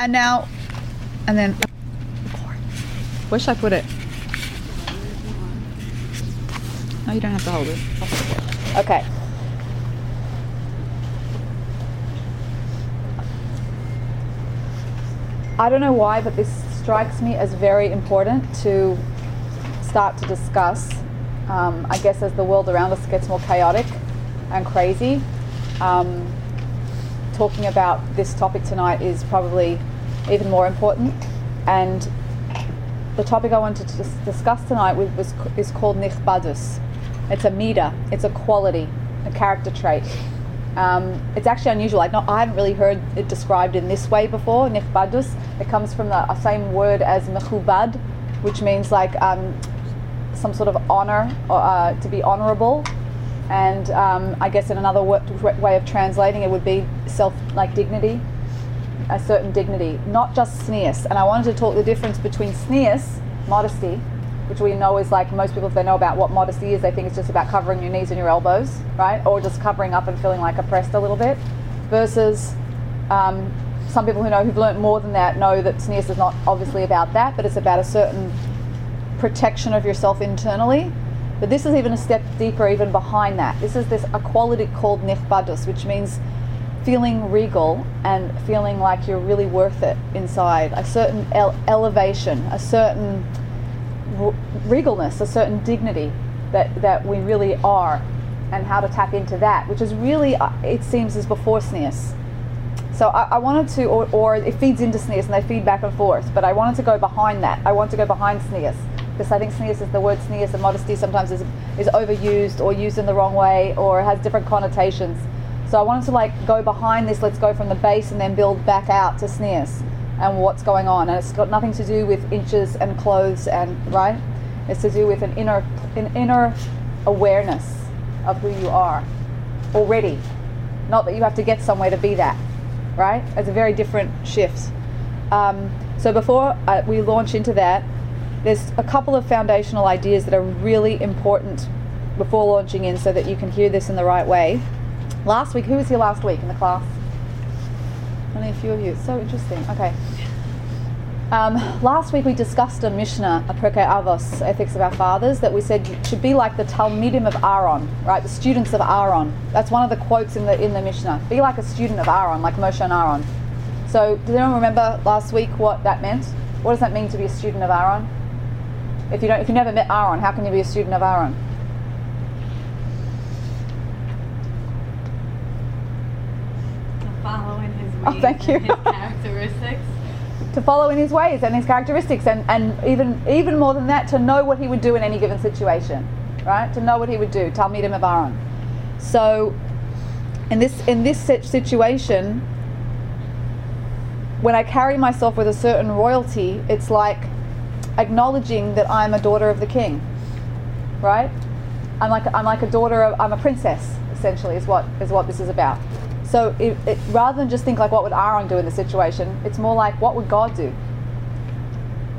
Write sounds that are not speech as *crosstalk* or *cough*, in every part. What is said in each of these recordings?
And now, and then, where should I put it? No, you don't have to hold it. Okay. I don't know why, but this strikes me as very important to start to discuss. Um, I guess as the world around us gets more chaotic and crazy, um, talking about this topic tonight is probably even more important. And the topic I wanted to dis- discuss tonight was, was, is called nichbadus. It's a mida, it's a quality, a character trait. Um, it's actually unusual. I, not, I hadn't really heard it described in this way before. Nichbadus. It comes from the same word as mechubad, which means like um, some sort of honor, or, uh, to be honorable. And um, I guess in another way of translating it would be self, like dignity, a certain dignity, not just tznius. And I wanted to talk the difference between tznius, modesty, which we know is like most people, if they know about what modesty is, they think it's just about covering your knees and your elbows, right? Or just covering up and feeling like oppressed a little bit, versus um, some people who know who've learned more than that know that tznius is not obviously about that, but it's about a certain protection of yourself internally. But this is even a step deeper, even behind that. This is this a quality called nichbadus, which means feeling regal and feeling like you're really worth it inside. A certain ele- elevation, a certain r- regalness, a certain dignity that, that we really are, and how to tap into that, which is really, uh, it seems, is before tznius. So I, I, wanted to, or, or, it feeds into tznius and they feed back and forth, but I wanted to go behind that. I want to go behind tznius because I think tznius is the word tznius and modesty sometimes is, is overused or used in the wrong way or has different connotations. So I wanted to like go behind this, let's go from the base and then build back out to tznius and what's going on. And it's got nothing to do with inches and clothes and right? It's to do with an inner an inner awareness of who you are already. Not that you have to get somewhere to be that, right? It's a very different shift. Um, so before uh, we launch into that, there's a couple of foundational ideas that are really important before launching in so that you can hear this in the right way. Last week, who was here last week in the class? Only a few of you. It's So interesting. Okay. Um, last week we discussed a Mishnah, a Pirkei Avos, Ethics of Our Fathers, that we said should be like the Talmidim of Aaron, right? The students of Aaron. That's one of the quotes in the in the Mishnah. Be like a student of Aaron, like Moshe and Aaron. So, does anyone remember last week what that meant? What does that mean to be a student of Aaron? If you don't, if you never met Aaron, how can you be a student of Aaron? To follow in his ways Oh, thank you. his characteristics. *laughs* to follow in his ways and his characteristics and, and even even more than that to know what he would do in any given situation right? To know what he would do. Talmidim of aaron so in this in this situation when i carry myself with a certain royalty it's like acknowledging that i'm a daughter of the king right? I'm like i'm like a daughter of i'm a princess essentially is what is what this is about so it, it, rather than just think like what would Aaron do in the situation, it's more like what would God do?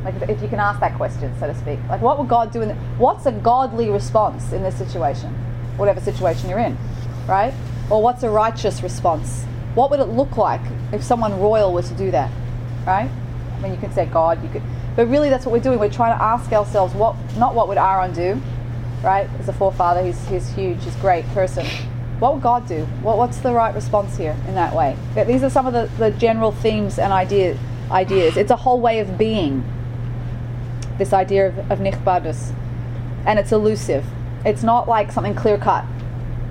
Like if, if you can ask that question, so to speak, like what would God do in? The, what's a godly response in this situation, whatever situation you're in, right? Or what's a righteous response? What would it look like if someone royal was to do that, right? I mean, you could say God, you could, but really that's what we're doing. We're trying to ask ourselves what, not what would Aaron do, right? As a forefather, he's he's huge, he's a great person what would God do? What, what's the right response here in that way? These are some of the, the general themes and idea, ideas. It's a whole way of being, this idea of, of nichbadus. And it's elusive. It's not like something clear cut.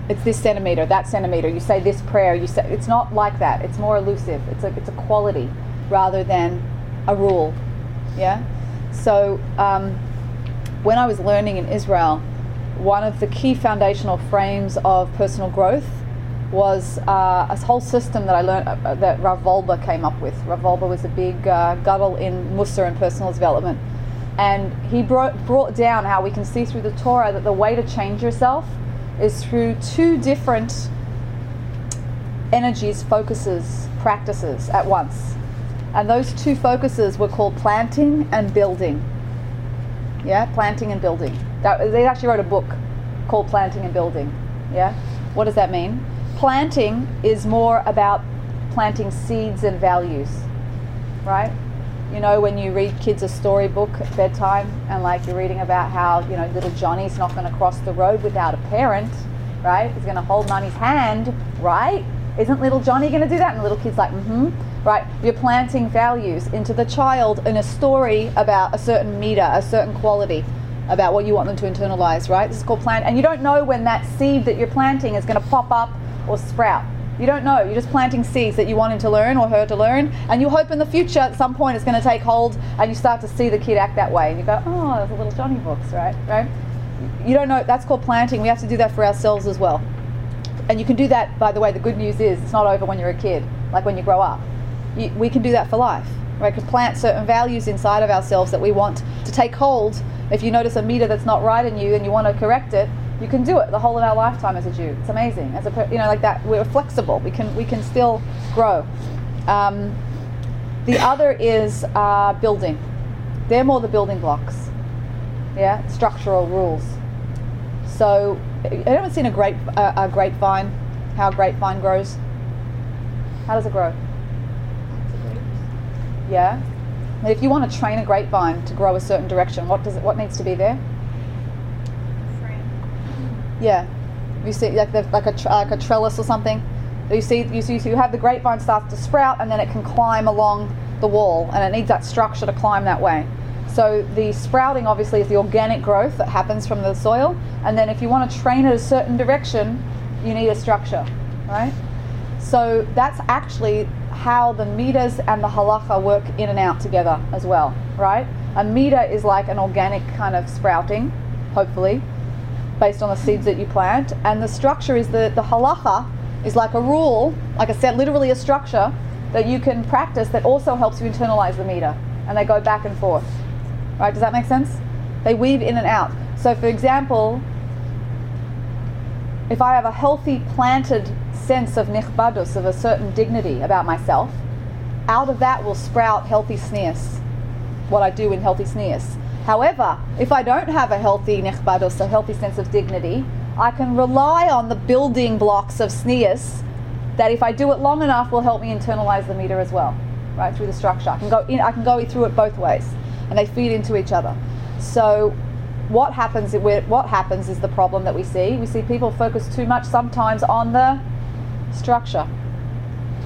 It's this centimeter, that centimeter. You say this prayer. You say it's not like that. It's more elusive. It's a it's a quality rather than a rule. Yeah. So um, when I was learning in Israel, one of the key foundational frames of personal growth was uh, a whole system that I learned uh, that Rav came up with. Rav was a big uh, gadol in Mussar and personal development. And he brought, brought down how we can see through the Torah that the way to change yourself is through two different energies, focuses, practices at once. And those two focuses were called planting and building. Yeah, planting and building. That, they actually wrote a book called Planting and Building. Yeah? What does that mean? Planting is more about planting seeds and values. right? You know, when you read kids a storybook at bedtime and like you're reading about how, you know, little Johnny's not going to cross the road without a parent, right? He's going to hold mummy's hand, right? Isn't little Johnny going to do that? And the little kid's like, mm hmm, right? You're planting values into the child in a story about a certain mida, a certain quality, about what you want them to internalize, right? This is called plant. And you don't know when that seed that you're planting is going to pop up or sprout. You don't know. You're just planting seeds that you want him to learn or her to learn, and you hope in the future at some point it's going to take hold, and you start to see the kid act that way, and you go, "Oh, there's a little Johnny books, right? Right? You don't know. That's called planting. We have to do that for ourselves as well. And you can do that. By the way, the good news is it's not over when you're a kid, like when you grow up. You, we can do that for life. We can plant certain values inside of ourselves that we want to take hold. If you notice a mida that's not right in you and you want to correct it, you can do it the whole of our lifetime as a Jew. It's amazing. As a you know like that, we're flexible. We can we can still grow. Um, the other is uh, building. They're more the building blocks. Yeah, structural rules. So, anyone seen a grape uh, a grapevine? How a grapevine grows? How does it grow? Yeah. If you want to train a grapevine to grow a certain direction, what does it, what needs to be there? Yeah, you see like the, like a like a trellis or something. You see you see you have the grapevine starts to sprout and then it can climb along the wall and it needs that structure to climb that way. So the sprouting obviously is the organic growth that happens from the soil, and then if you want to train it a certain direction, you need a structure, right? So that's actually how the midos and the halacha work in and out together as well, right? A mida is like an organic kind of sprouting, hopefully, based on the seeds that you plant. And the structure is the, the halacha is like a rule, like I said, literally a structure that you can practice that also helps you internalize the mida. And they go back and forth. Right? Does that make sense? They weave in and out. So, for example, if I have a healthy planted sense of nichbadus, of a certain dignity about myself, out of that will sprout healthy tznius, what I do in healthy tznius. However, if I don't have a healthy nichbadus, a healthy sense of dignity, I can rely on the building blocks of tznius that if I do it long enough will help me internalize the mida as well, right, through the structure. I can go in, I can go through it both ways, and they feed into each other. So what happens what happens is the problem that we see. We see people focus too much sometimes on the structure.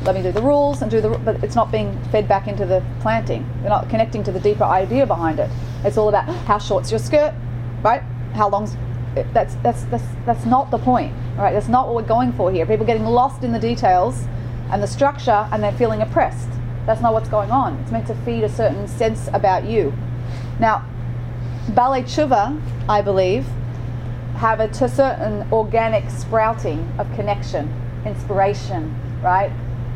Let me do the rules and do the but it's not being fed back into the planting. They're not connecting to the deeper idea behind it. It's all about how short's your skirt, right? How long's that's that's that's that's not the point, right? That's not what we're going for here. People getting lost in the details and the structure and they're feeling oppressed. That's not what's going on. It's meant to feed a certain sense about you. Now, Balei Tshuva, I believe, have a certain organic sprouting of connection, inspiration, right?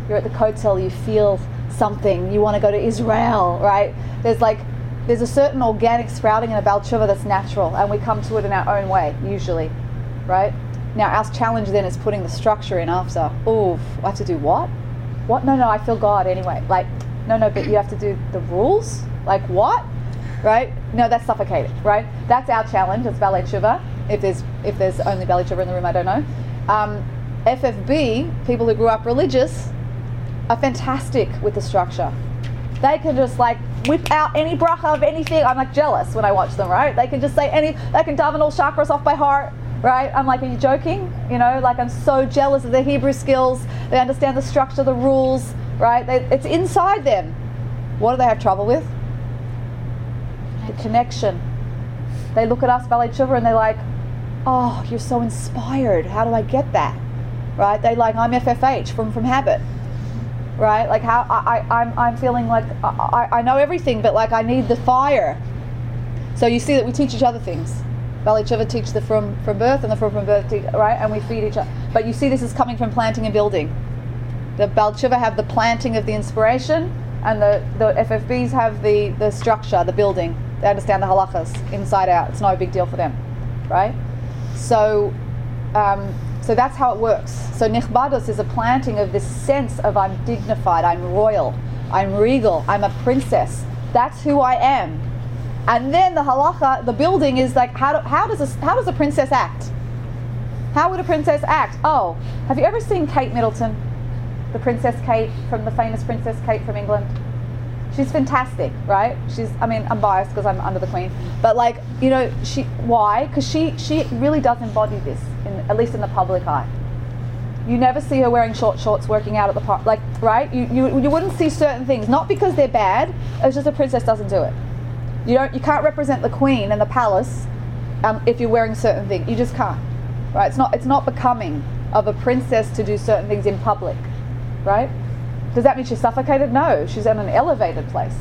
You're at the Kotel, you feel something, you want to go to Israel, right? There's like there's a certain organic sprouting in a Baal Tshuva that's natural, and we come to it in our own way, usually, right? Now, our challenge then is putting the structure in after. Oh, I have to do what? What? No, no, I feel God anyway. Like, no, no, but you have to do the rules? Like, what? Right? No, that's suffocating, right? That's our challenge. It's Tshuva. If there's if there's only Tshuva in the room, I don't know. Um, FFB, people who grew up religious, are fantastic with the structure. They can just like whip out any bracha of anything. I'm like jealous when I watch them, right? They can just say any, they can daven all chakras off by heart, right? I'm like, are you joking? You know, like I'm so jealous of their Hebrew skills. They understand the structure, the rules, right? They, it's inside them. What do they have trouble with? The connection. They look at us, Balei Tshuva, and they're like, oh, you're so inspired. How do I get that? Right? They like, I'm FFH from, from habit right? Like how I, I I'm I'm feeling like I, I know everything, but like I need the fire. So you see that we teach each other things. Balei Tshuva teach the from from birth and the from from birth, right? And we feed each other. But you see, this is coming from planting and building. The Balei Tshuva have the planting of the inspiration, and the the FFBs have the the structure, the building. They understand the halachas inside out. It's no big deal for them, right? So. Um, so that's how it works. So nichbadus is a planting of this sense of I'm dignified, I'm royal, I'm regal, I'm a princess. That's who I am. And then the halacha, the building is like, how, do, how, does a, how does a princess act? How would a princess act? Oh, have you ever seen Kate Middleton? The Princess Kate from the famous Princess Kate from England? She's fantastic, right? She's, I mean, I'm biased because I'm under the queen, but like, you know, she, why? Because she, she really does embody this, in, at least in the public eye. You never see her wearing short shorts working out at the park, like, right? You, you, you wouldn't see certain things, not because they're bad, it's just a princess doesn't do it. You don't, you can't represent the queen and the palace um, if you're wearing certain things. You just can't, right? It's not, it's not becoming of a princess to do certain things in public, right? Does that mean she's suffocated? No, she's in an elevated place.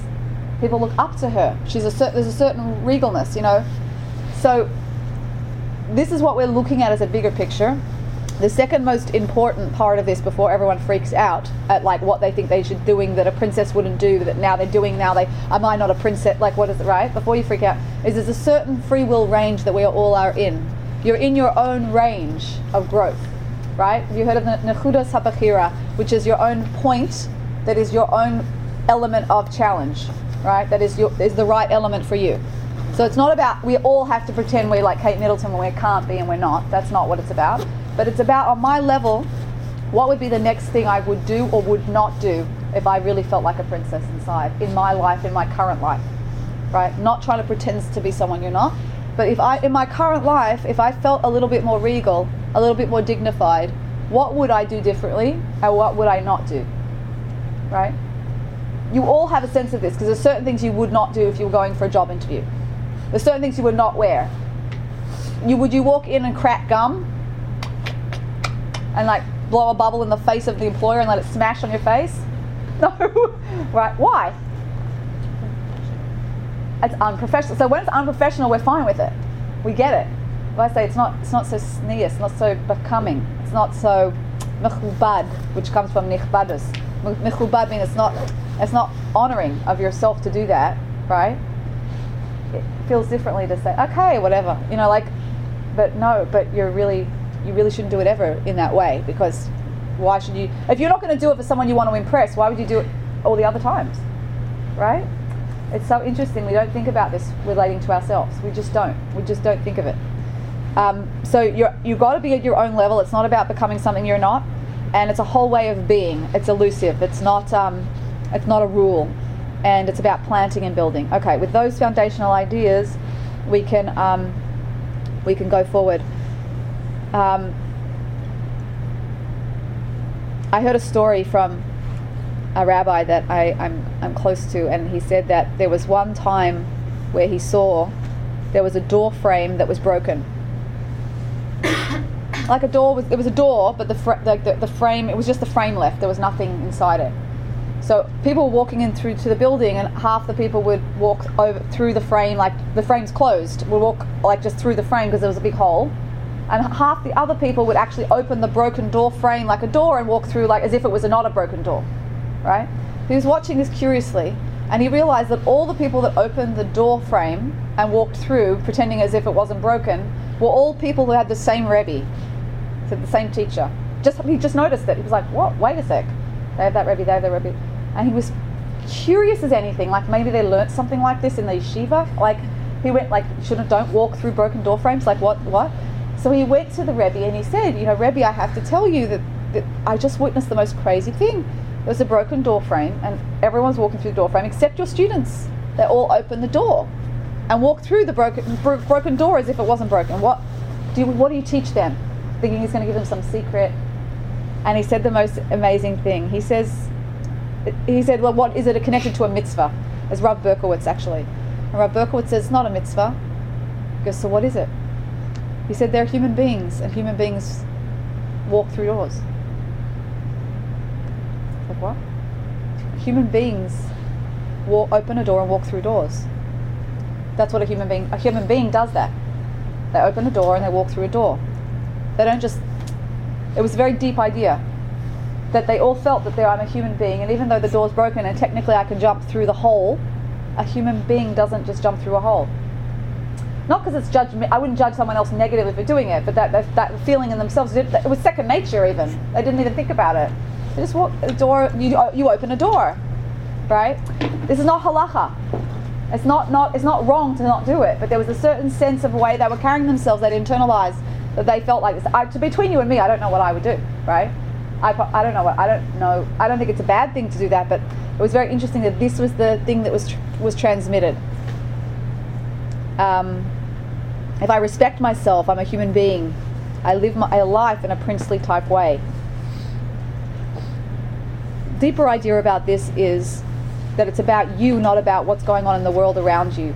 People look up to her. She's a cer- there's a certain regalness, you know. So this is what we're looking at as a bigger picture. The second most important part of this before everyone freaks out at like what they think they should doing that a princess wouldn't do that now they're doing now they am I not a princess like what is it right before you freak out is there's a certain free will range that we all are in you're in your own range of growth right you heard of the Nekudas HaBechira which is your own point that is your own element of challenge right that is your is the right element for you so it's not about we all have to pretend we're like Kate Middleton when we can't be and we're not. That's not what it's about. But it's about on my level, what would be the next thing I would do or would not do if I really felt like a princess inside in my life, in my current life. Right? Not trying to pretend to be someone you're not. But if I in my current life, if I felt a little bit more regal, a little bit more dignified, what would I do differently and what would I not do? Right? You all have a sense of this because there's certain things you would not do if you were going for a job interview. There's certain things you would not wear. You would you walk in and crack gum and like blow a bubble in the face of the employer and let it smash on your face? *laughs* No. right. Why? It's unprofessional. So when it's unprofessional, we're fine with it. We get it. But I say it's not. It's not so tznius. Not so becoming. It's not so mechubad, which comes from nichbadus. Mechubad means it's not. It's not honoring of yourself to do that, right? it feels differently to say, okay, whatever, you know, like, but no, but you're really, you really shouldn't do it ever in that way because why should you, if you're not going to do it for someone you want to impress, why would you do it all the other times, right? It's so interesting. We don't think about this relating to ourselves. We just don't. We just don't think of it. Um, so you're, you've got to be at your own level. It's not about becoming something you're not, and it's a whole way of being. It's elusive. It's not. Um, it's not a rule and it's about planting and building. Okay, with those foundational ideas, we can um, we can go forward. Um, I heard a story from a rabbi that I, I'm I'm close to, and he said that there was one time where he saw there was a door frame that was broken. *coughs* like a door was there was a door, but the, fr- the, the the frame it was just the frame left. There was nothing inside it. So people were walking in through to the building, and half the people would walk over through the frame, like the frame's closed, would walk like just through the frame because there was a big hole, and half the other people would actually open the broken door frame like a door and walk through like as if it was not a broken door, right? He was watching this curiously, and he realized that all the people that opened the door frame and walked through, pretending as if it wasn't broken, were all people who had the same rebbe, so the same teacher. Just he just noticed it. He was like, "What? Wait a sec." They have that rebbe. They have that rebbe and he was curious as anything. Like maybe they learnt something like this in the yeshiva. Like he went like, shouldn't don't walk through broken door frames. Like what what? So he went to the Rebbe and he said, you know, Rebbe, I have to tell you that, that I just witnessed the most crazy thing. There was a broken door frame and everyone's walking through the door frame except your students. They all open the door and walk through the broken bro- broken door as if it wasn't broken. What do you, what do you teach them? Thinking he's going to give them some secret. And he said the most amazing thing. He says he said, well, what is it connected to a mitzvah? As Rav Berkowitz actually. And Rav Berkowitz says, it's not a mitzvah. He goes, so what is it? He said, they're human beings, and human beings walk through doors. Like what? Human beings walk, open a door and walk through doors. That's what a human being, a human being does that. They open a door and they walk through a door. They don't just, it was a very deep idea that they all felt that I'm a human being, and even though the door's broken and technically I can jump through the hole, a human being doesn't just jump through a hole. Not because it's judgment. I wouldn't judge someone else negatively for doing it, but that that, that feeling in themselves, it, was second nature. Even they didn't even think about it. They just walk the door. You you open a door, right? This is not halacha. It's not not it's not wrong to not do it, but there was a certain sense of a way they were carrying themselves. They'd internalized that they felt like this. I, to between you and me, I don't know what I would do, right? I, I don't know what I don't know I don't think it's a bad thing to do that but it was very interesting that this was the thing that was was transmitted um, if I respect myself I'm a human being I live my a life in a princely type way deeper idea about this is that it's about you not about what's going on in the world around you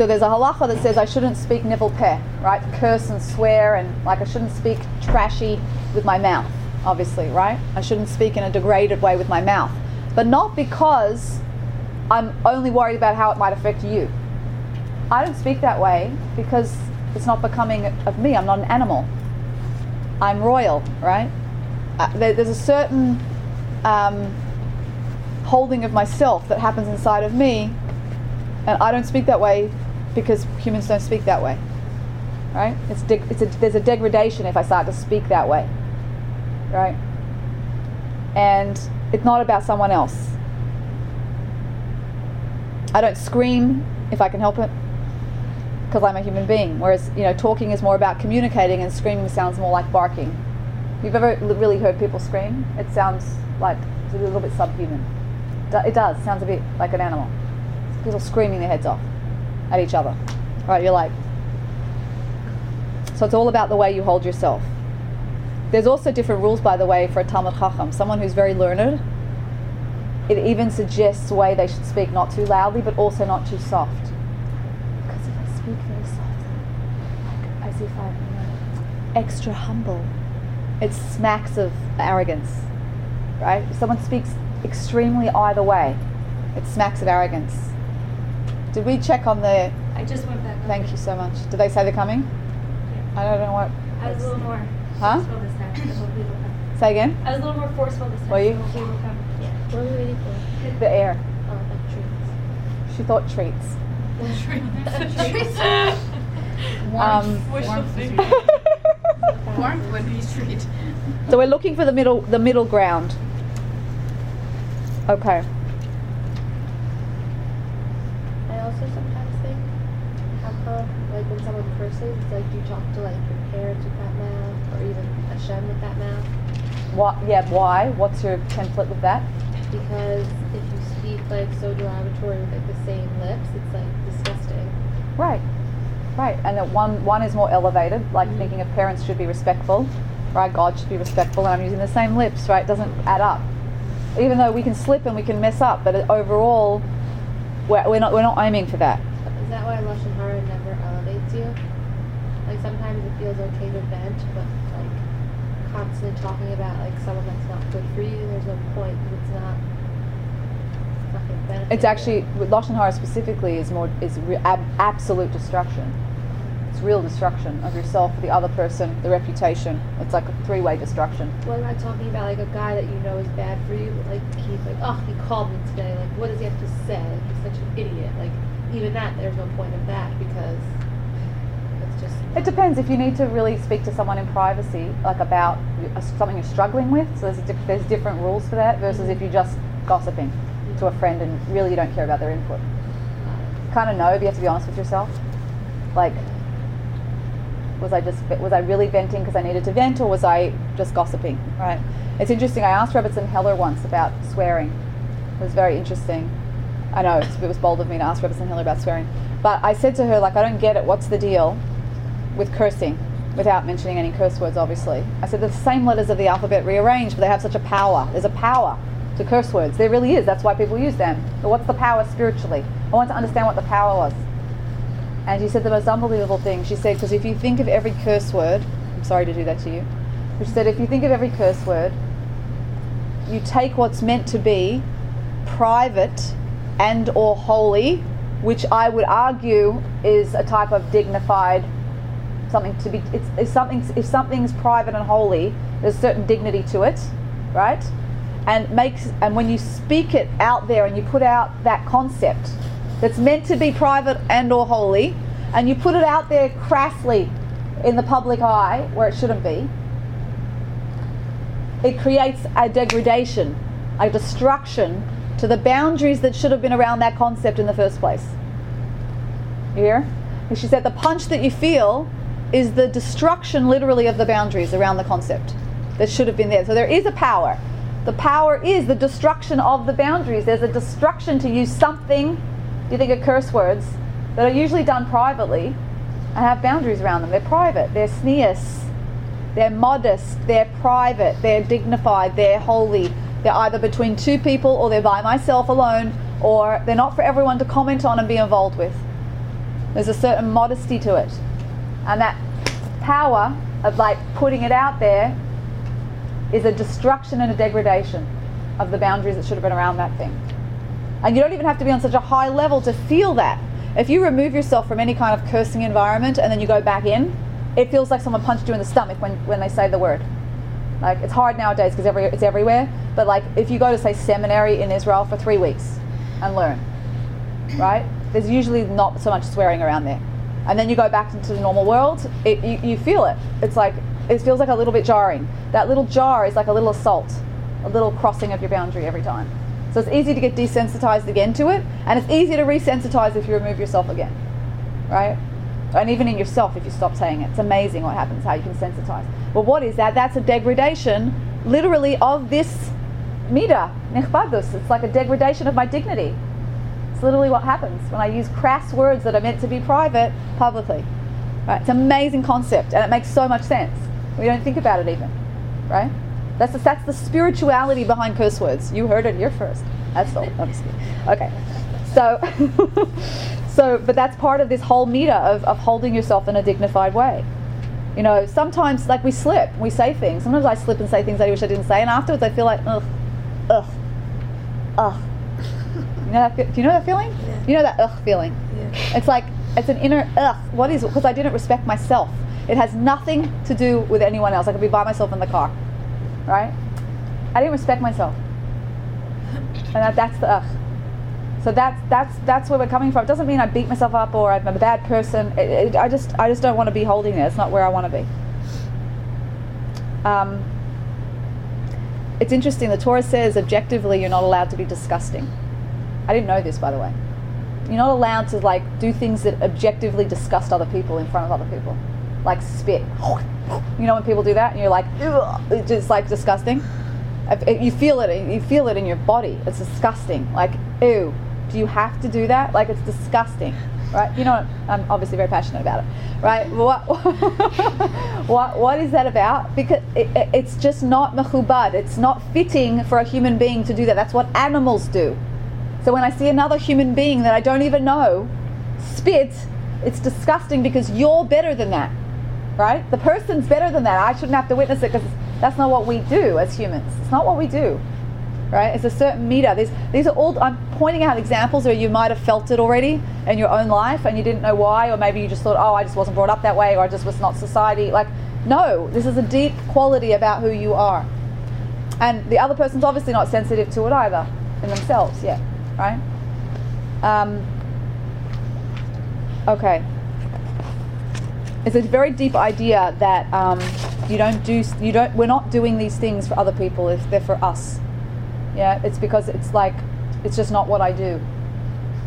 so there's a halacha that says I shouldn't speak nivel peh, right? Curse and swear and like I shouldn't speak trashy with my mouth, obviously, right? I shouldn't speak in a degraded way with my mouth. But not because I'm only worried about how it might affect you. I don't speak that way because it's not becoming of me. I'm not an animal. I'm royal, right? Uh, there, there's a certain um, holding of myself that happens inside of me, and I don't speak that way because humans don't speak that way, right? It's, de- it's a, there's a degradation if I start to speak that way, right? And it's not about someone else. I don't scream if I can help it because I'm a human being. Whereas, you know, talking is more about communicating and screaming sounds more like barking. You've ever really heard people scream? It sounds like it's a little bit subhuman. It does. Sounds a bit like an animal. People screaming their heads off at each other. Right? You're like. So it's all about the way you hold yourself. There's also different rules, by the way, for a Talmid Chacham, someone who's very learned. It even suggests a way they should speak not too loudly, but also not too soft. Because if I speak very softly, like as if I'm extra humble, it smacks of arrogance, right? If someone speaks extremely either way, it smacks of arrogance. Did we check on the? I just went back. Thank over. you so much. Did they say they're coming? I don't know what. I was a little more Huh? forceful this time. so hopefully they'll come. Say again. I was a little more forceful this time. Were you? So hopefully they'll come. Yeah. What are we waiting for? *laughs* The air. Oh, the treats. She thought treats. *laughs* *laughs* Um, Warmth with these treats. so we're looking for the middle, the middle ground. Okay. I also sometimes think, how come, like when someone curses, it's like you talk to like your parents with that mouth, or even Hashem with that mouth, What? Yeah. Why? What's your template with that? because if you speak like so derogatory with like the same lips, it's like disgusting. Right. Right. And that one one is more elevated, like Mhm. thinking of parents should be respectful, right? God should be respectful, and I'm using the same lips, right? It doesn't add up. Even though we can slip and we can mess up, but overall, we're, we're not we're not aiming for that. Is that why Lashon Hara never elevates you? Like sometimes it feels okay to vent, but like constantly talking about like someone that's not good for you, there's no point because it's not. It's not going to benefit. It's actually Lashon Hara specifically is more is re, ab, absolute destruction. It's real destruction of yourself, the other person, the reputation. It's like a three-way destruction. What am I talking about? Like a guy that you know is bad for you, but like he's like, oh, he called me today. Like, what does he have to say? Like, he's such an idiot. Like, even that, there's no point of that because it's just. It depends if you need to really speak to someone in privacy, like about something you're struggling with. So there's a diff- there's different rules for that versus mm-hmm. if you're just gossiping mm-hmm. to a friend and really you don't care about their input. Kind of know, but you have to be honest with yourself. Like, was I just was I really venting because I needed to vent, or was I just gossiping? Right. It's interesting. I asked Rebbetzin Heller once about swearing. It was very interesting. I know it was bold of me to ask Rebbetzin Heller about swearing, but I said to her like, I don't get it. What's the deal with cursing? Without mentioning any curse words, obviously. I said the same letters of the alphabet rearranged, but they have such a power. There's a power to curse words. There really is. That's why people use them. But what's the power spiritually? I want to understand what the power was. And she said the most unbelievable thing. She said, because if you think of every curse word, I'm sorry to do that to you, but she said, if you think of every curse word, you take what's meant to be private and or holy, which I would argue is a type of dignified something to be it's, it's something if something's private and holy there's a certain dignity to it right and makes and when you speak it out there and you put out that concept that's meant to be private and or holy and you put it out there crassly in the public eye where it shouldn't be it creates a degradation a destruction to the boundaries that should have been around that concept in the first place you hear? And she said the punch that you feel is the destruction, literally, of the boundaries around the concept that should have been there. So there is a power. The power is the destruction of the boundaries. There's a destruction to use something. You think of curse words that are usually done privately and have boundaries around them. They're private. They're tznius. They're modest. They're private. They're dignified. They're holy. They're either between two people or they're by myself alone or they're not for everyone to comment on and be involved with. There's a certain modesty to it. And that power of like putting it out there is a destruction and a degradation of the boundaries that should have been around that thing. And you don't even have to be on such a high level to feel that. If you remove yourself from any kind of cursing environment and then you go back in, it feels like someone punched you in the stomach when, when they say the word. Like it's hard nowadays because every, it's everywhere. But like if you go to say seminary in Israel for three weeks and learn, right? There's usually not so much swearing around there. And then you go back into the normal world, it, you, you feel it. It's like it feels like a little bit jarring. That little jar is like a little assault, a little crossing of your boundary every time. So it's easy to get desensitized again to it, and it's easy to resensitize if you remove yourself again, right? And even in yourself, if you stop saying it, it's amazing what happens, how you can sensitize. Well, what is that? That's a degradation, literally, of this mida, nichbadus. It's like a degradation of my dignity. It's literally what happens when I use crass words that are meant to be private publicly. Right? It's an amazing concept, and it makes so much sense. We don't think about it even, right? That's the, that's the spirituality behind curse words. You heard it here first. That's all. I'm just kidding. Okay, so *laughs* so but that's part of this whole mida of, of holding yourself in a dignified way. You know, sometimes like we slip, we say things. Sometimes I slip and say things I wish I didn't say, and afterwards I feel like ugh, ugh, ugh. You know that? Do you know that feeling? Yeah. You know that ugh feeling. Yeah. It's like it's an inner ugh. What is it? Because I didn't respect myself. It has nothing to do with anyone else. I could be by myself in the car, right? I didn't respect myself, and that, that's the ugh. So that's that's that's where we're coming from. It doesn't mean I beat myself up or I'm a bad person. It, it, I just I just don't want to be holding it. It's not where I want to be. Um, it's interesting. The Torah says objectively you're not allowed to be disgusting. I didn't know this, by the way. You're not allowed to like do things that objectively disgust other people in front of other people, like spit. You know when people do that, and you're like, it's just like disgusting. You feel it. You feel it in your body. It's disgusting. Like, ew. Do you have to do that? Like, it's disgusting, right? You know? I'm obviously very passionate about it, right? What, *laughs* what, what is that about? Because it- it's just not mechubad. It's not fitting for a human being to do that. That's what animals do. So when I see another human being that I don't even know spit, it's disgusting because you're better than that, right? The person's better than that. I shouldn't have to witness it because that's not what we do as humans. It's not what we do, right? It's a certain mida. These, these are all, I'm pointing out examples where you might have felt it already in your own life and you didn't know why, or maybe you just thought, oh, I just wasn't brought up that way, or I just was not society. Like, no, this is a deep quality about who you are. And the other person's obviously not sensitive to it either in themselves yet, right? Um, okay. It's a very deep idea that um, you don't do, you don't, we're not doing these things for other people if they're for us. Yeah, it's because it's like, it's just not what I do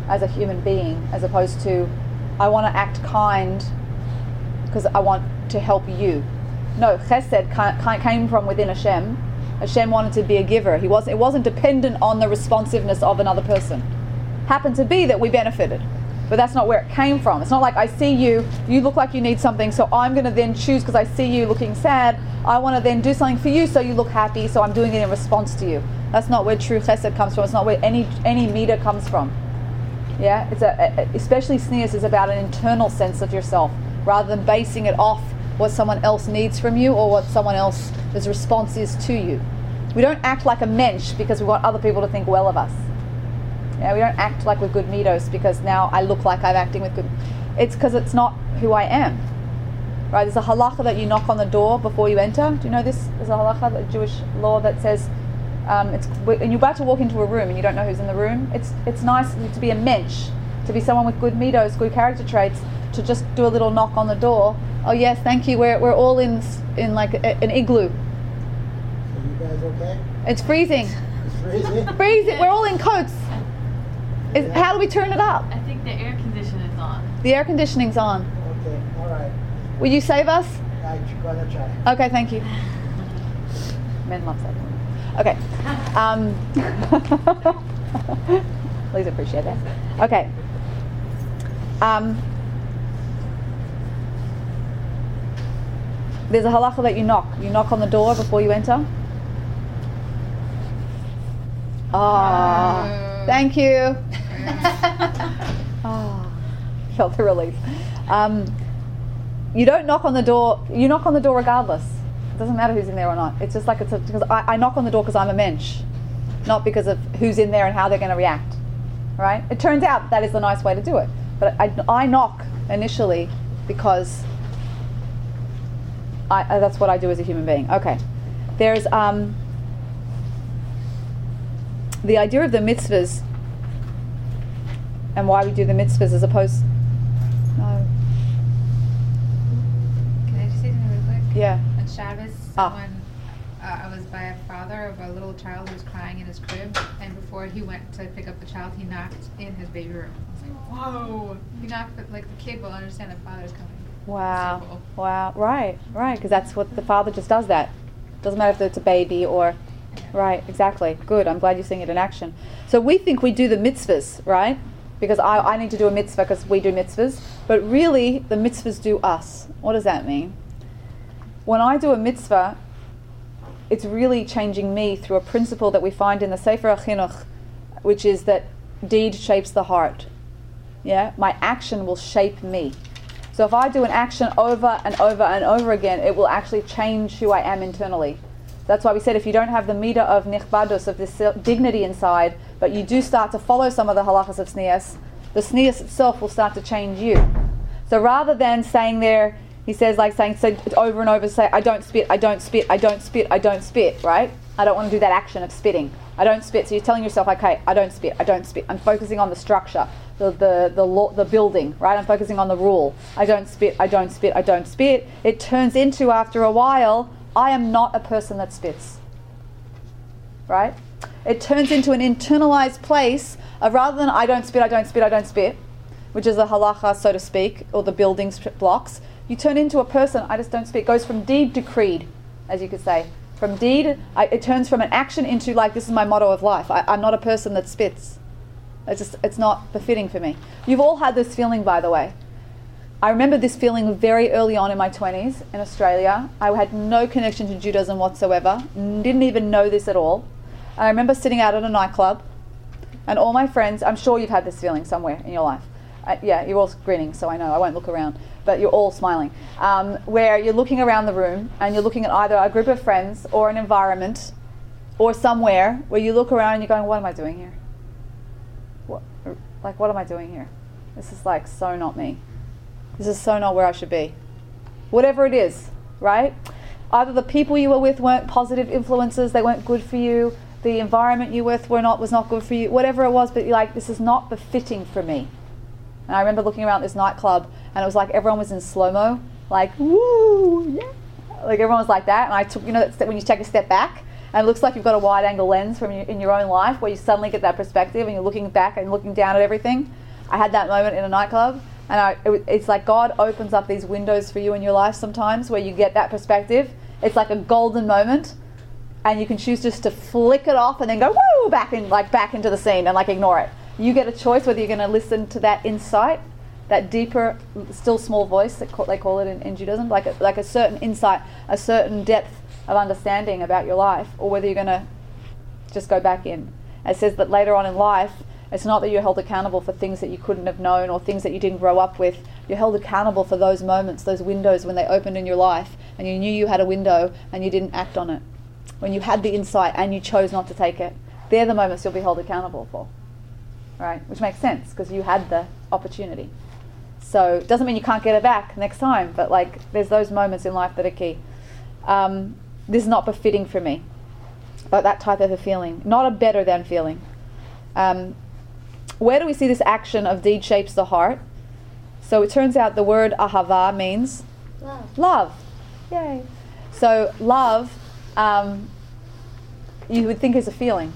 as a human being, as opposed to, I want to act kind because I want to help you. No, chesed ca- ca- came from within Hashem. Hashem wanted to be a giver. He wasn't, it wasn't dependent on the responsiveness of another person. Happened to be that we benefited, but that's not where it came from. It's not like I see you, you look like you need something, so I'm going to then choose because I see you looking sad. I want to then do something for you so you look happy, so I'm doing it in response to you. That's not where true chesed comes from. It's not where any any mida comes from. Yeah, it's a, especially tznius is about an internal sense of yourself rather than basing it off what someone else needs from you or what someone else's response is to you. We don't act like a mensch because we want other people to think well of us. Yeah, we don't act like we're good midos because now I look like I'm acting with good. It's because it's not who I am. Right? There's a halacha that you knock on the door before you enter. Do you know this? There's a halacha, a Jewish law that says um, it's and you're about to walk into a room and you don't know who's in the room. It's it's nice to be a mensch, to be someone with good midos, good character traits, to just do a little knock on the door. Oh yes, thank you. We're, we're all in in like a, an igloo. Are you guys okay? It's freezing. It's freezing? Freezing. We're all in coats. Is, how do we turn it up? I think the air conditioner is on. The air conditioning's on. Okay, all right. Will you save us? I'm gonna try. Okay, thank you. Men love that. Okay. Um, *laughs* please appreciate that. Okay. Um, there's a halacha that you knock. You knock on the door before you enter. Ah, thank you. *laughs* Ah, felt the relief. Um, you don't knock on the door. You knock on the door regardless. It doesn't matter who's in there or not. It's just like it's because I, I knock on the door because I'm a mensch, not because of who's in there and how they're going to react. Right? It turns out that is the nice way to do it. But I, I knock initially because I, that's what I do as a human being. Okay. There's um, the idea of the mitzvahs and why we do the mitzvahs as opposed. No. Can I just say something real quick? Yeah. On Shabbos, Ah. someone, uh, I was by a father of a little child who was crying in his crib, and before he went to pick up the child, he knocked in his baby room. I was like, whoa! He knocked, but like the kid will understand the father's coming. Wow. So cool. Wow. Right. Right. Because that's what the father just does. That doesn't matter if it's a baby or. Right. Exactly. Good. I'm glad you're seeing it in action. So we think we do the mitzvahs, right? Because I, I need to do a mitzvah because we do mitzvahs. But really, the mitzvahs do us. What does that mean? When I do a mitzvah, it's really changing me through a principle that we find in the Sefer HaChinuch, which is that deed shapes the heart. Yeah, my action will shape me. So if I do an action over and over and over again, it will actually change who I am internally. That's why we said if you don't have the mida of nichbadus, of this dignity inside, but you do start to follow some of the halachas of tznius, the tznius itself will start to change you. So rather than saying there, he says like saying so over and over, say I don't spit, I don't spit, I don't spit, I don't spit, right? I don't want to do that action of spitting. I don't spit. So you're telling yourself, okay, I don't spit, I don't spit. I'm focusing on the structure, the the the, law, the building, right? I'm focusing on the rule. I don't spit, I don't spit, I don't spit. It turns into after a while, I am not a person that spits. Right? It turns into an internalized place of rather than I don't spit, I don't spit, I don't spit, which is the halacha, so to speak, or the building blocks. You turn into a person, I just don't spit. It goes from deed to creed, as you could say. From deed, I, it turns from an action into like, this is my motto of life. I, I'm not a person that spits. It's just, it's not befitting for me. You've all had this feeling, by the way. I remember this feeling very early on in my 20s in Australia. I had no connection to Judaism whatsoever, didn't even know this at all. I remember sitting out at a nightclub, and all my friends, I'm sure you've had this feeling somewhere in your life. Uh, yeah, you're all grinning, so I know I won't look around, but you're all smiling. Um, where you're looking around the room and you're looking at either a group of friends or an environment or somewhere where you look around and you're going, What am I doing here? What, like, what am I doing here? This is like so not me. This is so not where I should be. Whatever it is, right? Either the people you were with weren't positive influences, they weren't good for you, the environment you were with were not was not good for you, whatever it was, but you're like, this is not befitting for me. And I remember looking around this nightclub and it was like everyone was in slow-mo, like, woo, yeah. Like everyone was like that. And I took, you know, that when you take a step back and it looks like you've got a wide angle lens from your, in your own life where you suddenly get that perspective and you're looking back and looking down at everything. I had that moment in a nightclub and I, it, it's like God opens up these windows for you in your life sometimes where you get that perspective. It's like a golden moment and you can choose just to flick it off and then go woo back in like back into the scene and like ignore it. You get a choice whether you're going to listen to that insight, that deeper, still small voice that they call it in, in Judaism, like a, like a certain insight, a certain depth of understanding about your life, or whether you're going to just go back in. It says that later on in life, it's not that you're held accountable for things that you couldn't have known or things that you didn't grow up with. You're held accountable for those moments, those windows when they opened in your life and you knew you had a window and you didn't act on it. When you had the insight and you chose not to take it. They're the moments you'll be held accountable for. Right? Which makes sense because you had the opportunity. So it doesn't mean you can't get it back next time, but like there's those moments in life that are key. Um, this is not befitting for me. But that type of a feeling, not a better than feeling. Um, where do we see this action of deed shapes the heart? So it turns out the word ahava means Love. love. Yay. So love, um, you would think is a feeling,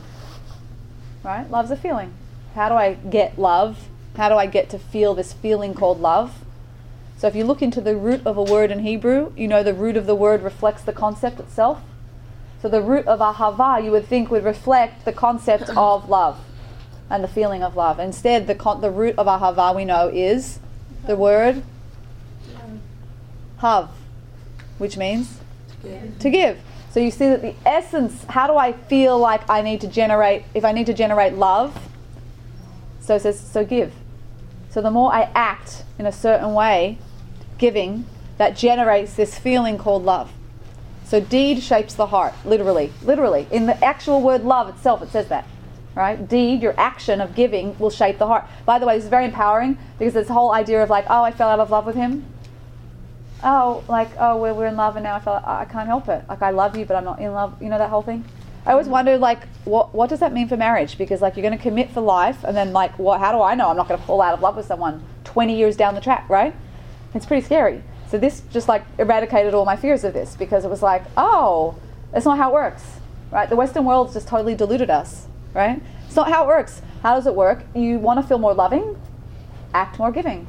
right? Love's a feeling. How do I get love? How do I get to feel this feeling called love? So if you look into the root of a word in Hebrew, you know the root of the word reflects the concept itself. So the root of ahava you would think would reflect the concept *coughs* of love and the feeling of love. Instead, the con- the root of ahava we know is the word hav, which means to give. So you see that the essence, how do I feel like I need to generate, if I need to generate love, so it says, so give. So the more I act in a certain way, giving, that generates this feeling called love. So deed shapes the heart, literally. Literally. In the actual word love itself, it says that. Right? Deed, your action of giving, will shape the heart. By the way, this is very empowering because this whole idea of like, oh, I fell out of love with him. Oh, like, oh, we're, we're in love and now I feel I can't help it. Like, I love you, but I'm not in love. You know that whole thing? I always mm. wondered, like, what what does that mean for marriage? Because like you're going to commit for life, and then like, what? How do I know I'm not going to fall out of love with someone 20 years down the track, right? It's pretty scary. So this just like eradicated all my fears of this because it was like, oh, that's not how it works, right? The Western world's just totally deluded us, right? It's not how it works. How does it work? You want to feel more loving, act more giving.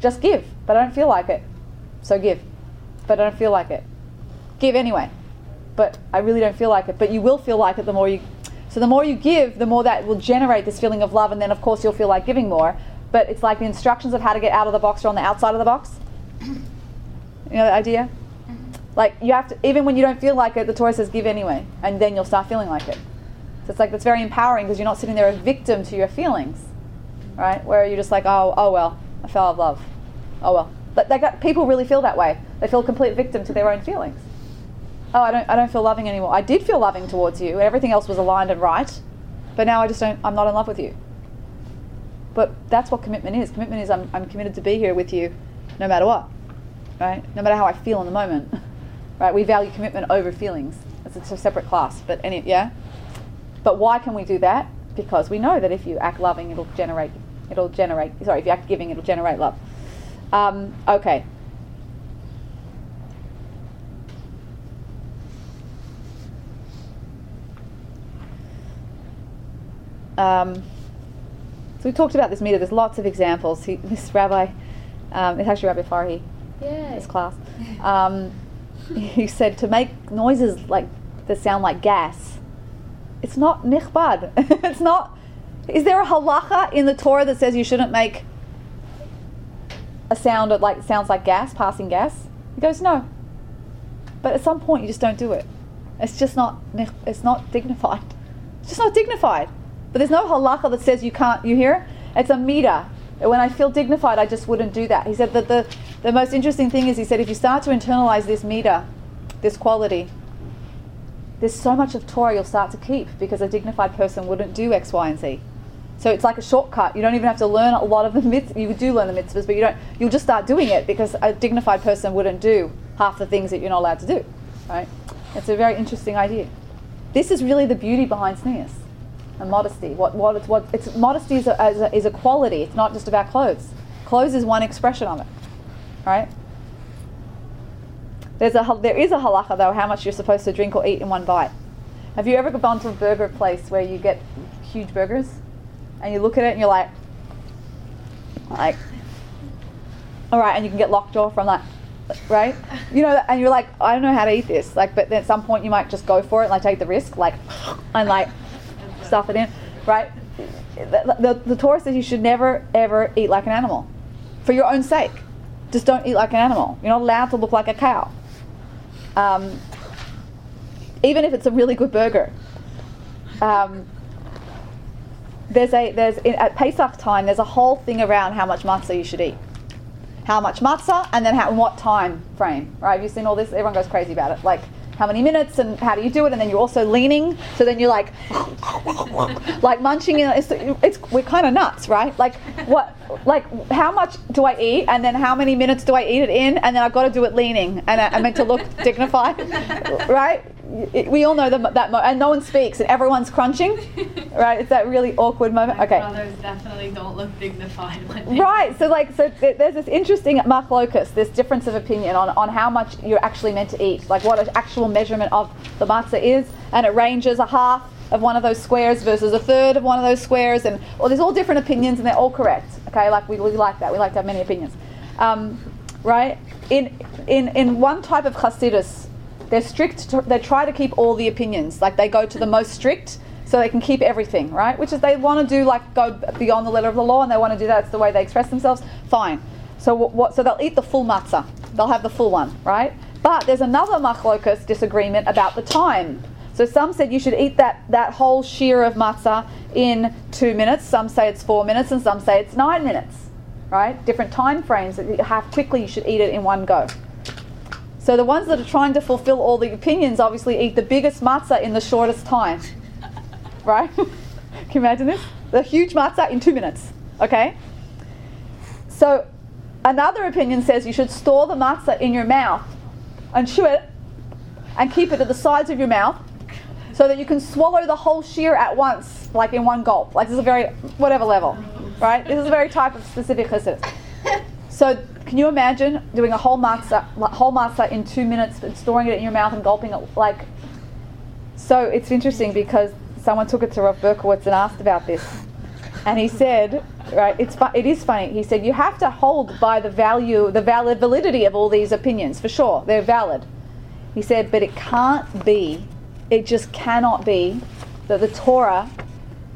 Just give, but I don't feel like it, so give, but I don't feel like it. Give anyway but I really don't feel like it. But you will feel like it the more you. So the more you give, the more that will generate this feeling of love, and then of course you'll feel like giving more. But it's like the instructions of how to get out of the box are on the outside of the box. You know the idea? Mm-hmm. Like you have to, even when you don't feel like it, the Torah says give anyway, and then you'll start feeling like it. So it's like that's very empowering because you're not sitting there a victim to your feelings, right? Where you're just like, oh, oh well, I fell out of love. Oh well. But they got, people really feel that way. They feel complete victim to their own feelings oh, I don't, I don't feel loving anymore. I did feel loving towards you, everything else was aligned and right, but now I just don't, I'm not in love with you. But that's what commitment is. Commitment is I'm, I'm committed to be here with you no matter what, right? No matter how I feel in the moment, *laughs* right? We value commitment over feelings. It's a separate class, but any, yeah? But why can we do that? Because we know that if you act loving, it'll generate, it'll generate, sorry, if you act giving, it'll generate love. Um, okay, Um, so we talked about this mida. There's lots of examples. He, this rabbi, um, it's actually Rabbi Farhi, Yeah. this class. Um, he said to make noises like that sound like gas. It's not nichbad. *laughs* it's not. Is there a halacha in the Torah that says you shouldn't make a sound that like sounds like gas, passing gas? He goes no. But at some point you just don't do it. It's just not. It's not dignified. It's just not dignified. But there's no halacha that says you can't, you hear? It's a mida. When I feel dignified, I just wouldn't do that. He said that the, the most interesting thing is, he said, if you start to internalize this mida, this quality, there's so much of Torah you'll start to keep because a dignified person wouldn't do X, Y, and Z. So it's like a shortcut. You don't even have to learn a lot of the *laughs* mitzvahs. You do learn the mitzvahs, but you don't. You'll just start doing it because a dignified person wouldn't do half the things that you're not allowed to do. Right? It's a very interesting idea. This is really the beauty behind tznius and modesty. What, what, it's, what, it's, modesty is a, is, a, is a quality. It's not just about clothes. Clothes is one expression of it, right? There's a, there is a halacha though how much you're supposed to drink or eat in one bite. Have you ever gone to a burger place where you get huge burgers and you look at it and you're like, like, all right, and you can get lockjaw from that, right? You know, and you're like, I don't know how to eat this. Like, but then at some point you might just go for it, like take the risk, like, *laughs* and like stuff it in, right? The, the, the Torah says you should never ever eat like an animal, for your own sake. Just don't eat like an animal. You're not allowed to look like a cow. Um, even if it's a really good burger. Um, there's a there's in, at Pesach time there's a whole thing around how much matzah you should eat, how much matzah, and then how what time frame. Right? Have you seen all this? Everyone goes crazy about it. Like how many minutes and how do you do it, and then you're also leaning. So then you're like, *laughs* like munching. It's, it's we're kind of nuts, right? Like what? Like how much do I eat, and then how many minutes do I eat it in, and then I've got to do it leaning, and I, I meant to look dignified, *laughs* right? We all know that, that mo- and no one speaks, and everyone's crunching, *laughs* right? It's that really awkward moment. My okay. brothers definitely don't look dignified when Right. So like, so th- *laughs* there's this interesting machlokus, this difference of opinion on, on how much you're actually meant to eat, like what an actual measurement of the matzah is, and it ranges a half of one of those squares versus a third of one of those squares, and well, there's all different opinions, and they're all correct. Okay, like we, we like that. We like to have many opinions. Um, right? In in in one type of Hasidus, they're strict. To, they try to keep all the opinions. Like they go to the most strict, so they can keep everything, right? Which is they want to do like go beyond the letter of the law, and they want to do that. It's the way they express themselves. Fine. So what? So they'll eat the full matzah. They'll have the full one, right? But there's another machlokas disagreement about the time. So some said you should eat that, that whole shiur of matzah in two minutes. Some say it's four minutes, and some say it's nine minutes. Right? Different time frames. How quickly you should eat it in one go. So the ones that are trying to fulfill all the opinions obviously eat the biggest matzah in the shortest time. *laughs* Right? *laughs* Can you imagine this? The huge matzah in two minutes. Okay? So another opinion says you should store the matzah in your mouth and chew it and keep it at the sides of your mouth so that you can swallow the whole shiur at once, like in one gulp. Like this is a very, whatever level, right? This is a very type of specific chassidus. *laughs* So can you imagine doing a whole matzah, whole matzah in two minutes and storing it in your mouth and gulping it like? So it's interesting because someone took it to Rav Berkowitz and asked about this, and he said, right, it's fu- it is funny. He said you have to hold by the value, the valid validity of all these opinions for sure. They're valid. He said, but it can't be, it just cannot be that the Torah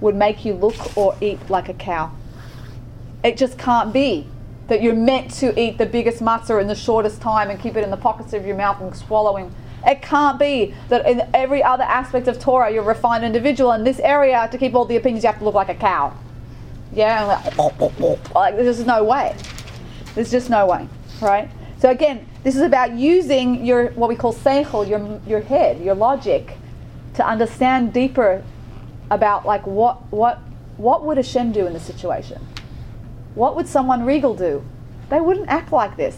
would make you look or eat like a cow. It just can't be that you're meant to eat the biggest matzah in the shortest time and keep it in the pockets of your mouth and swallowing. It can't be that in every other aspect of Torah you're a refined individual. In this area, to keep all the opinions, you have to look like a cow. Yeah, like, oh, oh, oh. like there's no way. There's just no way, right? So again, this is about using your what we call seichel, your your head, your logic, to understand deeper about like what what what would Hashem do in this situation? What would someone regal do? They wouldn't act like this,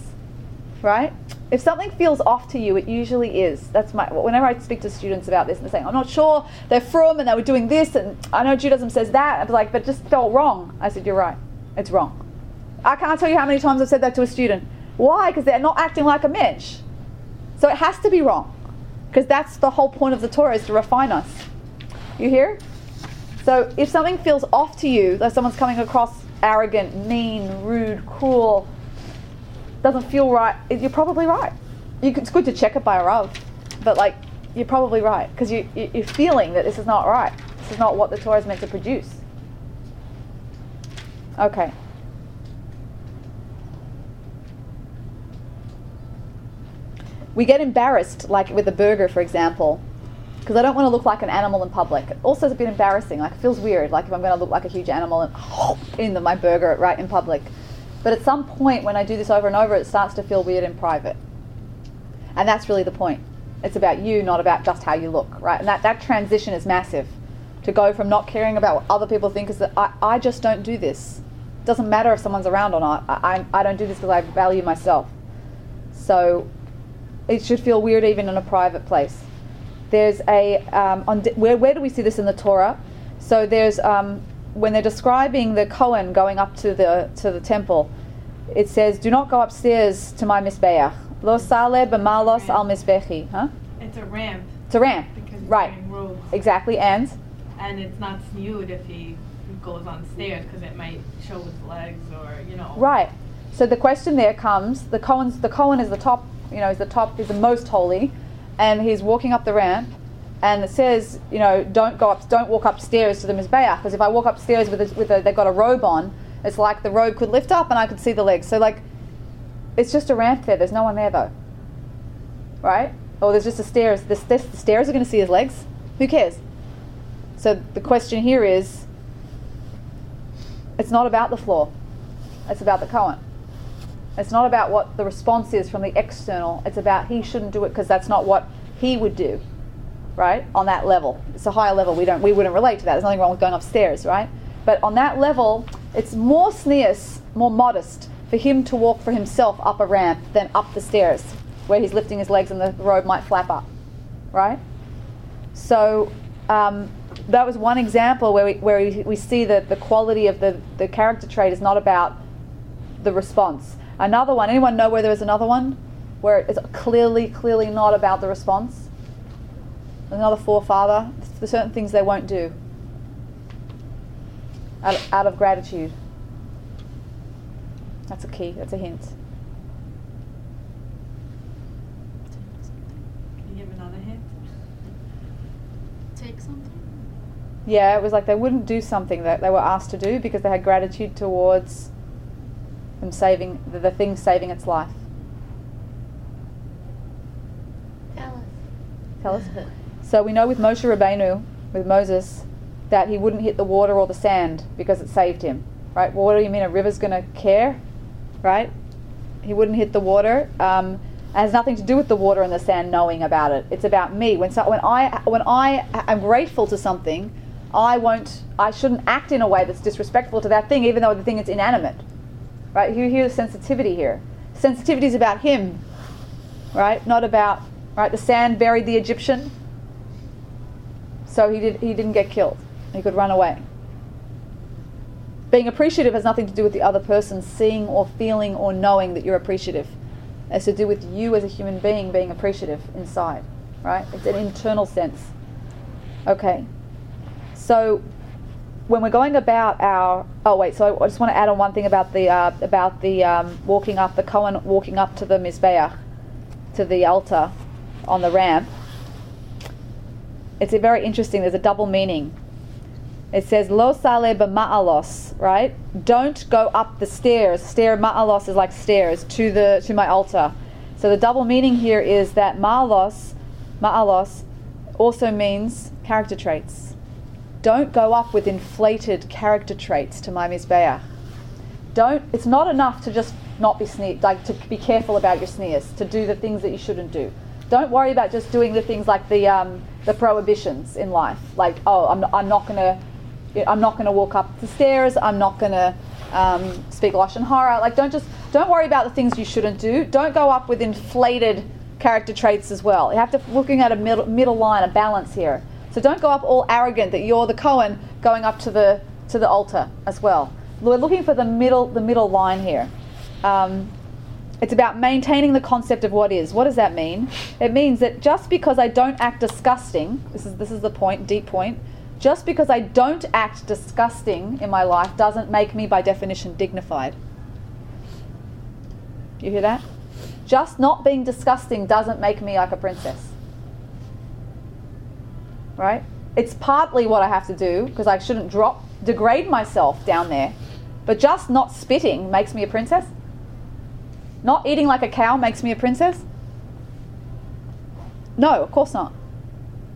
right? If something feels off to you, it usually is. That's my. Whenever I speak to students about this, and they're saying, "I'm not sure they're from, and they were doing this, and I know Judaism says that." I'm like, "But just felt wrong." I said, "You're right. It's wrong." I can't tell you how many times I've said that to a student. Why? Because they're not acting like a mensch. So it has to be wrong, because that's the whole point of the Torah is to refine us. You hear? So if something feels off to you, like someone's coming across arrogant, mean, rude, cruel, doesn't feel right, you're probably right. You it's good to check it by a rav, but like you're probably right because you, you, you're feeling that this is not right. This is not what the Torah is meant to produce. Okay. We get embarrassed, like with a burger, for example, because I don't want to look like an animal in public. Also, it's a bit embarrassing. Like it feels weird. Like if I'm going to look like a huge animal in, *gasps* in the, my burger right in public. But at some point, when I do this over and over, it starts to feel weird in private. And that's really the point. It's about you, not about just how you look, right? And that, that transition is massive. To go from not caring about what other people think is that I, I just don't do this. It doesn't matter if someone's around or not. I, I, I don't do this because I value myself. So it should feel weird even in a private place. There's a, um, on, where, where do we see this in the Torah? So there's, um, when they're describing the Kohen going up to the, to the temple, it says, do not go upstairs to my Mizbeach. Lo sale b'malos al Mizbechi. Huh? It's a ramp It's a ramp. because Right. Exactly. And And it's not snood if he goes on stairs because it might show his legs or, you know. Right. So the question there comes: the Cohen's the Cohen is the top, you know, is the top, is the most holy, and he's walking up the ramp, and it says, you know, don't go up, don't walk upstairs to the mizbeach, because if I walk upstairs with a, with a, they've got a robe on, it's like the robe could lift up and I could see the legs. So like, it's just a ramp there. There's no one there though. Right? Or there's just the stairs. The, the, the stairs are going to see his legs. Who cares? So the question here is, it's not about the floor. It's about the Cohen. It's not about what the response is from the external. It's about he shouldn't do it because that's not what he would do, right? On that level, it's a higher level. We don't, we wouldn't relate to that. There's nothing wrong with going upstairs, right? But on that level, it's more tznius, more modest for him to walk for himself up a ramp than up the stairs, where he's lifting his legs and the robe might flap up, right? So um, that was one example where we, where we, we see that the quality of the, the character trait is not about the response. Another one. Anyone know where there is another one where it's clearly, clearly not about the response? Another forefather. There's certain things they won't do out, out of gratitude. That's a key. That's a hint. Can you give another hint? Take something. Yeah, it was like they wouldn't do something that they were asked to do because they had gratitude towards them saving the, the thing saving its life. Tell us. Tell us. So we know with Moshe Rabbeinu, with Moses, that he wouldn't hit the water or the sand because it saved him. Right? Well, what do you mean a river's going to care? Right? He wouldn't hit the water. Um, it has nothing to do with the water and the sand knowing about it. It's about me. When so, when I when I am grateful to something, I won't. I shouldn't act in a way that's disrespectful to that thing, even though the thing is inanimate. Right? You hear the sensitivity here. Sensitivity is about him, right? Not about right. The sand buried the Egyptian, so he did. He didn't get killed. He could run away. Being appreciative has nothing to do with the other person seeing or feeling or knowing that you're appreciative. It's to do with you as a human being being appreciative inside, right? It's an internal sense. Okay. So when we're going about our oh wait, so I just want to add on one thing about the uh, about the um, walking up the Cohen walking up to the mizbeach, to the altar, on the ramp. It's very interesting. There's a double meaning. It says lo sale b'ma'alos, right? Don't go up the stairs. Stair ma'alos is like stairs to the to my altar. So the double meaning here is that ma'alos, ma'alos, also means character traits. Don't go up with inflated character traits to my mizbeach. Don't. It's not enough to just not be like to be careful about your tznius, to do the things that you shouldn't do. Don't worry about just doing the things like the um, the prohibitions in life, like oh, I'm, I'm not gonna I'm not gonna walk up the stairs. I'm not gonna um, speak lashon hara. Like don't just don't worry about the things you shouldn't do. Don't go up with inflated character traits as well. You have to looking at a middle middle line, a balance here. So don't go up all arrogant that you're the Cohen going up to the to the altar as well. We're looking for the middle the middle line here. Um, it's about maintaining the concept of what is. What does that mean? It means that just because I don't act disgusting, this is this is the point, deep point. Just because I don't act disgusting in my life doesn't make me by definition dignified. You hear that? Just not being disgusting doesn't make me like a princess. Right? It's partly what I have to do because I shouldn't drop degrade myself down there. But just not spitting makes me a princess? Not eating like a cow makes me a princess? No, of course not.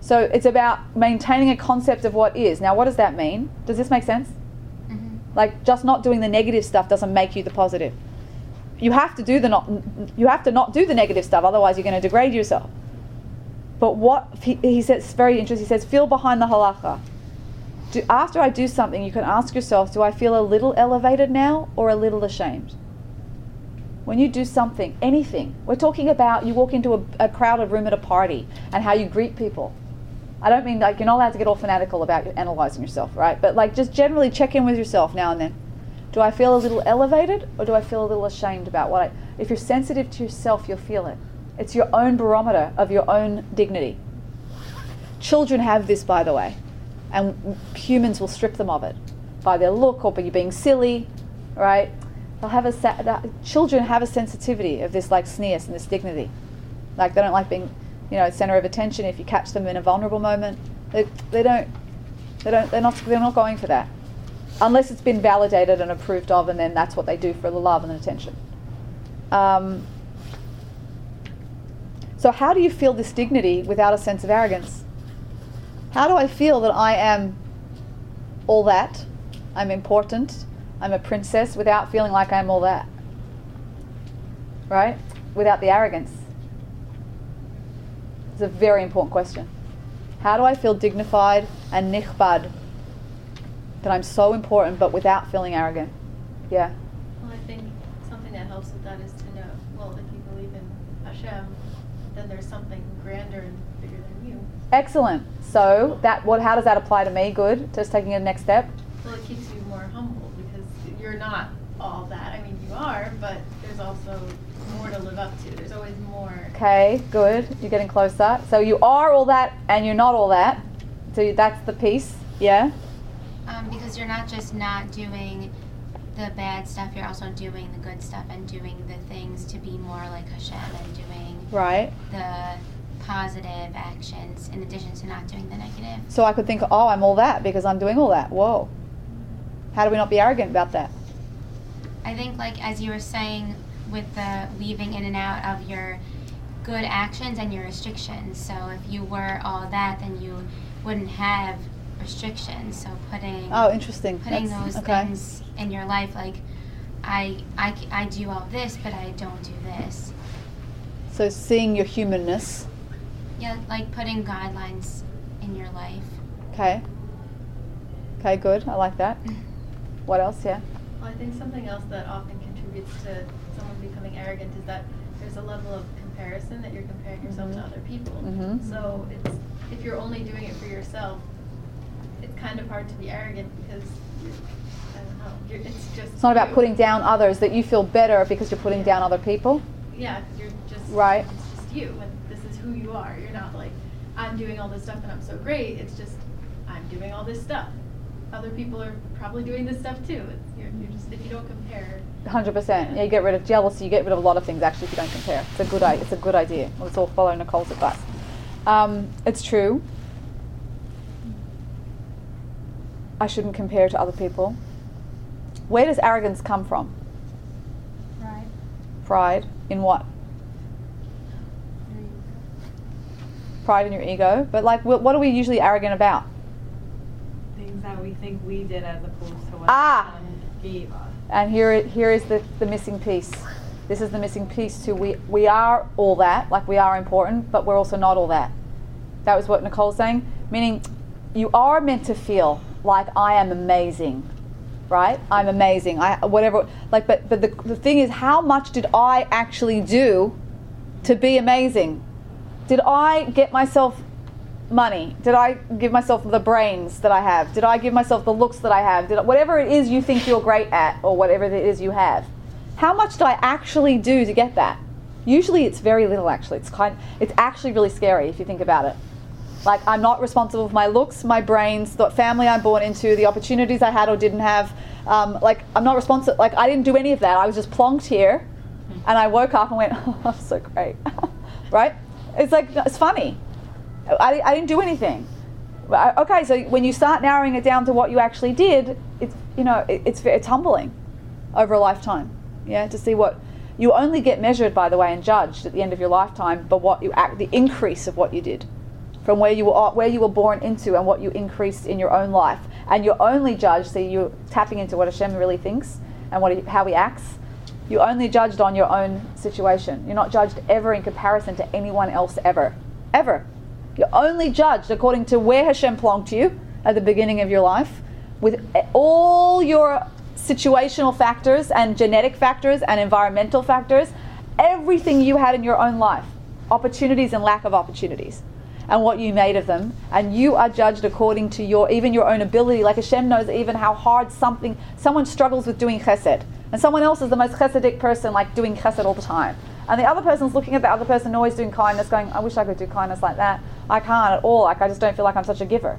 So it's about maintaining a concept of what is. Now, what does that mean? Does this make sense? Mm-hmm. Like just not doing the negative stuff doesn't make you the positive. You have to do the not. You have to not do the negative stuff, otherwise you're going to degrade yourself. But what he, he says very interesting. He says, feel behind the halacha. Do, after I do something, you can ask yourself, do I feel a little elevated now or a little ashamed? When you do something, anything, we're talking about you walk into a, a crowded room at a party and how you greet people. I don't mean like you're not allowed to get all fanatical about analyzing yourself, right? But like just generally check in with yourself now and then. Do I feel a little elevated or do I feel a little ashamed about what I if you're sensitive to yourself, you'll feel it. It's your own barometer of your own dignity. Children have this by the way, and humans will strip them of it by their look or by you being silly, right? They'll have a sa- children have a sensitivity of this like tznius and this dignity. Like they don't like being you know, center of attention if you catch them in a vulnerable moment. They, they don't, they don't, they're not, they're not going for that. Unless it's been validated and approved of, and then that's what they do for the love and attention. Um, so, how do you feel this dignity without a sense of arrogance? How do I feel that I am all that? I'm important. I'm a princess without feeling like I'm all that. Right? Without the arrogance. It's a very important question. How do I feel dignified and nichbad? That I'm so important, but without feeling arrogant. Yeah. Well, I think something that helps with that is to know, well, if you believe in Hashem, there's something grander and bigger than you. Excellent. So that what? How does that apply to me? Good. Just taking a next step. Well, it keeps you more humble because you're not all that. I mean, you are, but there's also more to live up to. There's always more. Okay, good. You're getting closer. So you are all that and you're not all that. So that's the piece. Yeah. Um, because you're not just not doing the bad stuff, you're also doing the good stuff and doing the things to be more like Hashem and doing Right. the positive actions in addition to not doing the negative. So I could think, oh, I'm all that because I'm doing all that. Whoa. How do we not be arrogant about that? I think, like as you were saying, with the weaving in and out of your good actions and your restrictions. So if you were all that, then you wouldn't have restrictions. So putting Oh, interesting. putting That's- those okay. things in your life, like I, I I do all this, but I don't do this. So seeing your humanness. Yeah, like putting guidelines in your life. Okay. Okay, good. I like that. What else? Yeah. Well, I think something else that often contributes to someone becoming arrogant is that there's a level of comparison that you're comparing yourself to Mhm. other people. Mhm. So it's if you're only doing it for yourself, it's kind of hard to be arrogant because you're, I don't know. You're, it's just. It's not about you. putting down others that you feel better because you're putting down other people. Yeah, 'cause you're just Right. It's just you, and this is who you are. You're not like I'm doing all this stuff and I'm so great. It's just I'm doing all this stuff. Other people are probably doing this stuff too. It's, you're, you're just if you don't compare. Hundred percent. Yeah, you get rid of jealousy. You get rid of a lot of things actually if you don't compare. It's a good. It's a good idea. Let's all follow Nicole's advice. Um, it's true. I shouldn't compare to other people. Where does arrogance come from? Right. Pride in what? Pride in your ego. But like, wh- what are we usually arrogant about? Things that we think we did as opposed to what Ah. gave us. And here, here is the, the missing piece. This is the missing piece too. We, we are all that, like we are important, but we're also not all that. That was what Nicole's saying. Meaning, you are meant to feel like I am amazing, right? I'm amazing. I whatever. Like, but but the, the thing is, how much did I actually do to be amazing? Did I get myself money? Did I give myself the brains that I have? Did I give myself the looks that I have? Did I, whatever it is you think you're great at, or whatever it is you have, how much did I actually do to get that? Usually, it's very little. Actually, it's kind. It's actually really scary if you think about it. Like I'm not responsible for my looks, my brains, the family I'm born into, the opportunities I had or didn't have. Um, like I'm not responsible. Like I didn't do any of that. I was just plonked here, and I woke up and went, *laughs* "Oh, I'm so great," *laughs* right? It's like it's funny. I, I didn't do anything. I- Okay, so when you start narrowing it down to what you actually did, it's you know it, it's it's humbling over a lifetime. Yeah, to see what you only get measured by the way and judged at the end of your lifetime, but what you act the increase of what you did from where you were where you were born into and what you increased in your own life, and you're only judged. So you're tapping into what Hashem really thinks and what he, how he acts. You're only judged on your own situation. You're not judged ever in comparison to anyone else ever, ever. You're only judged according to where Hashem plonked you at the beginning of your life, with all your situational factors and genetic factors and environmental factors, everything you had in your own life, opportunities and lack of opportunities, and what you made of them. And you are judged according to your even your own ability. Like Hashem knows even how hard something someone struggles with doing chesed, and someone else is the most chesedic person, like doing chesed all the time. And the other person's looking at the other person always doing kindness, going, I wish I could do kindness like that. I can't at all. Like I just don't feel like I'm such a giver.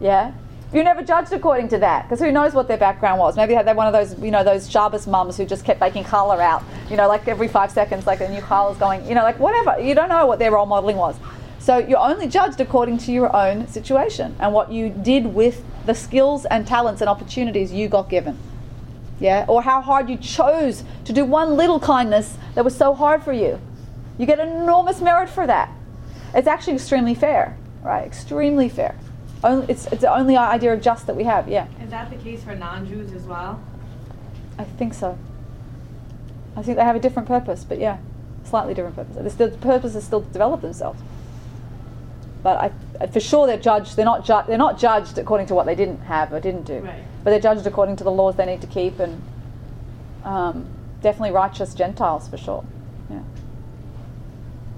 Yeah. You're never judged according to that, because who knows what their background was? Maybe they're one of those, you know, those Shabbos mums who just kept baking challah out, you know, like every five seconds, like a new challah is going, you know, like whatever. You don't know what their role modeling was. So you're only judged according to your own situation and what you did with the skills and talents and opportunities you got given. Yeah, or how hard you chose to do one little kindness that was so hard for you. You get enormous merit for that. It's actually extremely fair, right? Extremely fair. Only, it's, it's the only idea of just that we have, yeah. Is that the case for non-Jews as well? I think so. I think they have a different purpose, but yeah, slightly different purpose. The purpose is still to develop themselves. But I, for sure, they're judged. They're not ju- They're not judged according to what they didn't have or didn't do. Right. But they're judged according to the laws they need to keep, and um, definitely righteous Gentiles for sure. Yeah.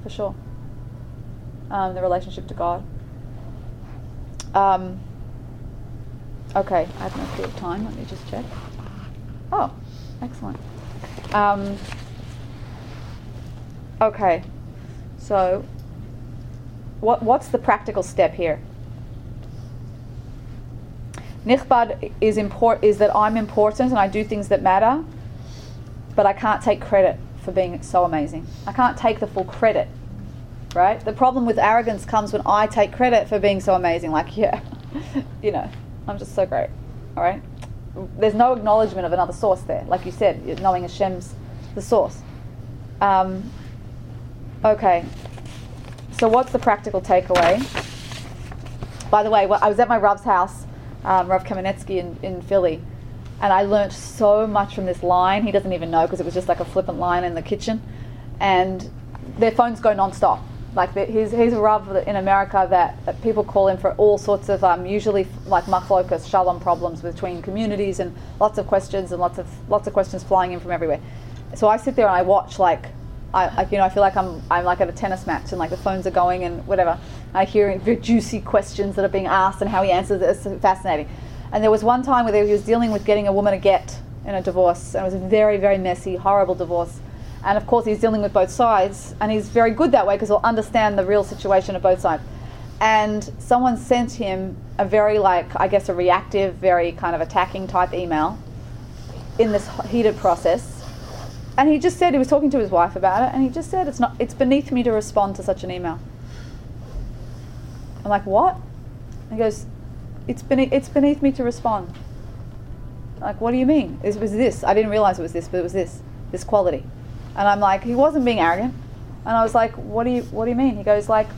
For sure. Um, the relationship to God. Um, okay, I have no clue of time. Let me just check. Oh, excellent. Um, okay, so what, what's the practical step here? Nichbad is import is that I'm important and I do things that matter, but I can't take credit for being so amazing. I can't take the full credit right? The problem with arrogance comes when I take credit for being so amazing. Like, yeah, *laughs* you know, I'm just so great. All right. There's no acknowledgement of another source there. Like you said, knowing Hashem's the source. Um, okay. So what's the practical takeaway? By the way, well, I was at my Rav's house, um, Rav Kamenetsky in, in Philly, and I learnt so much from this line. He doesn't even know because it was just like a flippant line in the kitchen, and their phones go non-stop. Like the, he's he's a Rav in America that, that people call him for all sorts of um, usually like machlokas, shalom problems between communities and lots of questions and lots of lots of questions flying in from everywhere. So I sit there and I watch like I you know I feel like I'm I'm like at a tennis match and like the phones are going and whatever. I hear very juicy questions that are being asked and how he answers it. It's fascinating. And there was one time where he was dealing with getting a woman a get in a divorce, and it was a very very messy, horrible divorce. And of course he's dealing with both sides, and he's very good that way because he'll understand the real situation of both sides. And someone sent him a very like I guess a reactive, very kind of attacking type email in this heated process and he just said he was talking to his wife about it, and he just said it's not it's beneath me to respond to such an email. I'm like, what? He goes, it's beneath it's beneath me to respond. Like, what do you mean? It was this. I didn't realize it was this, but it was this, this quality. And I'm like, he wasn't being arrogant. And I was like, what do you what do you mean? He goes like,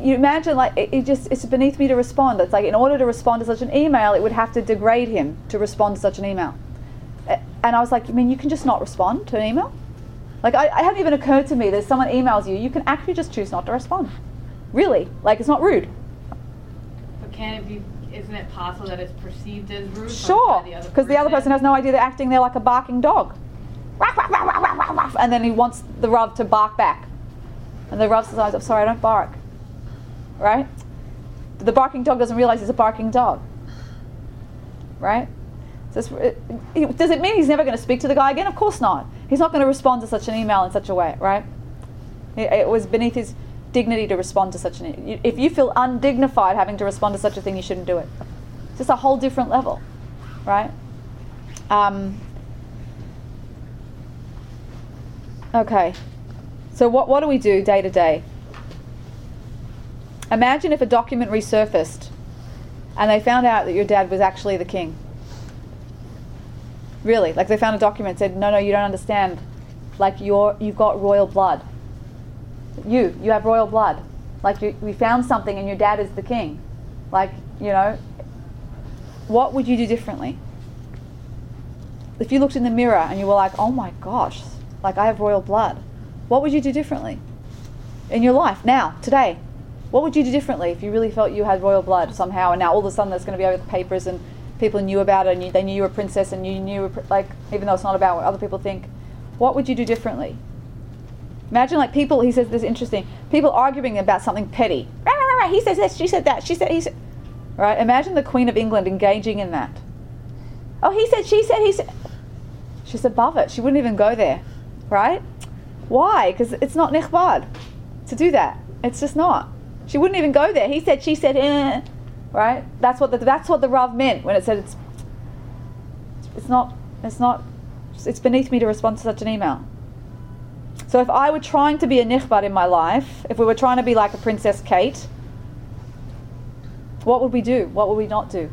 you imagine like it, it, just it's beneath me to respond. It's like in order to respond to such an email, it would have to degrade him to respond to such an email and I was like, I mean, you can just not respond to an email. Like, I, it hadn't even occurred to me that if someone emails you, you can actually just choose not to respond. Really, like it's not rude. But can it be? Isn't it possible that it's perceived as rude? Sure, because the, the, other person has no idea they're acting there like a barking dog. And then he wants the Rav to bark back. And the Rav says, I'm sorry, I don't bark. Right? The barking dog doesn't realize he's a barking dog. Right? Does, it mean he's never going to speak to the guy again? Of course not. He's not going to respond to such an email in such a way, right? It, was beneath his dignity to respond to such an. If you feel undignified having to respond to such a thing, you shouldn't do it. It's just a whole different level, right? Um, okay. So what what do we do day to day? Imagine if a document resurfaced, and they found out that your dad was actually the king. Really, like they found a document said, no, no, you don't understand. Like you're, you've got royal blood. You, you have royal blood. Like you, we found something, and your dad is the king. Like you know, what would you do differently? If you looked in the mirror and you were like, oh my gosh, like I have royal blood, what would you do differently in your life now, today? What would you do differently if you really felt you had royal blood somehow, and now all of a sudden there's going to be over the papers and people knew about it and they knew you were a princess and you knew like even though it's not about what other people think what would you do differently? Imagine like people he says this is interesting people arguing about something petty. He says this she said that she said he said right? Imagine the queen of england engaging in that. Oh he said she said he said she's above it she wouldn't even go there right? Why? Because it's not nichbad to do that. It's just not. She wouldn't even go there. He said she said eh right? That's what the, that's what the Rav meant when it said it's it's not it's not it's beneath me to respond to such an email. So if I were trying to be a nichbad in my life, if we were trying to be like a Princess Kate, what would we do? What would we not do?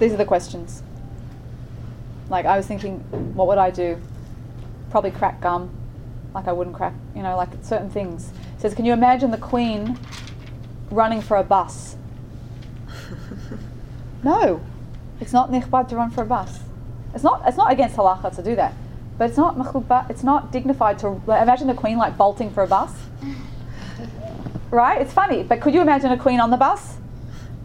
These are the questions. Like I was thinking, what would I do? Probably crack gum, like I wouldn't crack, you know, like certain things. It says, can you imagine the Queen running for a bus? *laughs* no, it's not nichbad to run for a bus. It's not. It's not against halacha to do that, but it's not It's not dignified to imagine the Queen like bolting for a bus. *laughs* Right? It's funny, but could you imagine a Queen on the bus,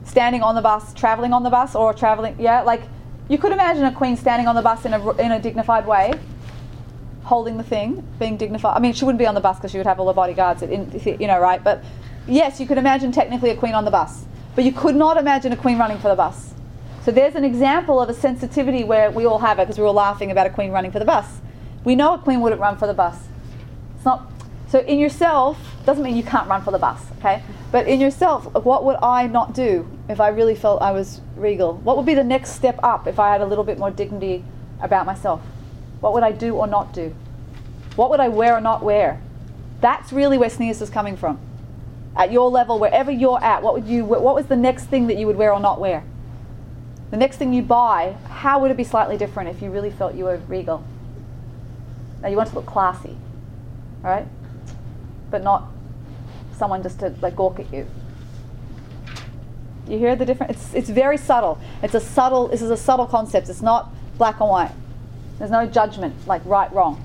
standing on the bus, traveling on the bus, or traveling? Yeah, like you could imagine a Queen standing on the bus in a in a dignified way holding the thing, being dignified. I mean, she wouldn't be on the bus because she would have all the bodyguards, in, you know, right? But yes, you could imagine technically a queen on the bus, but you could not imagine a queen running for the bus. So there's an example of a sensitivity where we all have it because we were laughing about a queen running for the bus. We know a queen wouldn't run for the bus. It's not. So in yourself, doesn't mean you can't run for the bus, okay? But in yourself, what would I not do if I really felt I was regal? What would be the next step up if I had a little bit more dignity about myself? What would I do or not do? What would I wear or not wear? That's really where Tznius is coming from. At your level, wherever you're at, what would you? What was the next thing that you would wear or not wear? The next thing you buy, how would it be slightly different if you really felt you were regal? Now you want to look classy, right? But not someone just to like gawk at you. You hear the difference? It's, it's very subtle. It's a subtle. This is a subtle concept. It's not black and white. There's no judgment like right wrong.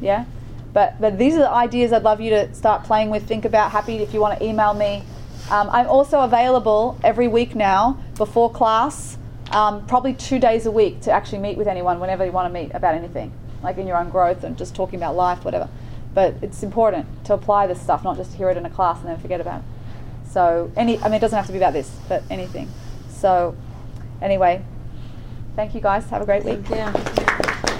Yeah, but but these are the ideas I'd love you to start playing with. Think about. Happy if you want to email me. Um, I'm also available every week now before class, um, probably two days a week to actually meet with anyone whenever you want to meet about anything, like in your own growth and just talking about life, whatever. But it's important to apply this stuff, not just hear it in a class and then forget about it. So any, I mean, it doesn't have to be about this, but anything. So anyway, thank you guys. Have a great week. Yeah. Thank you.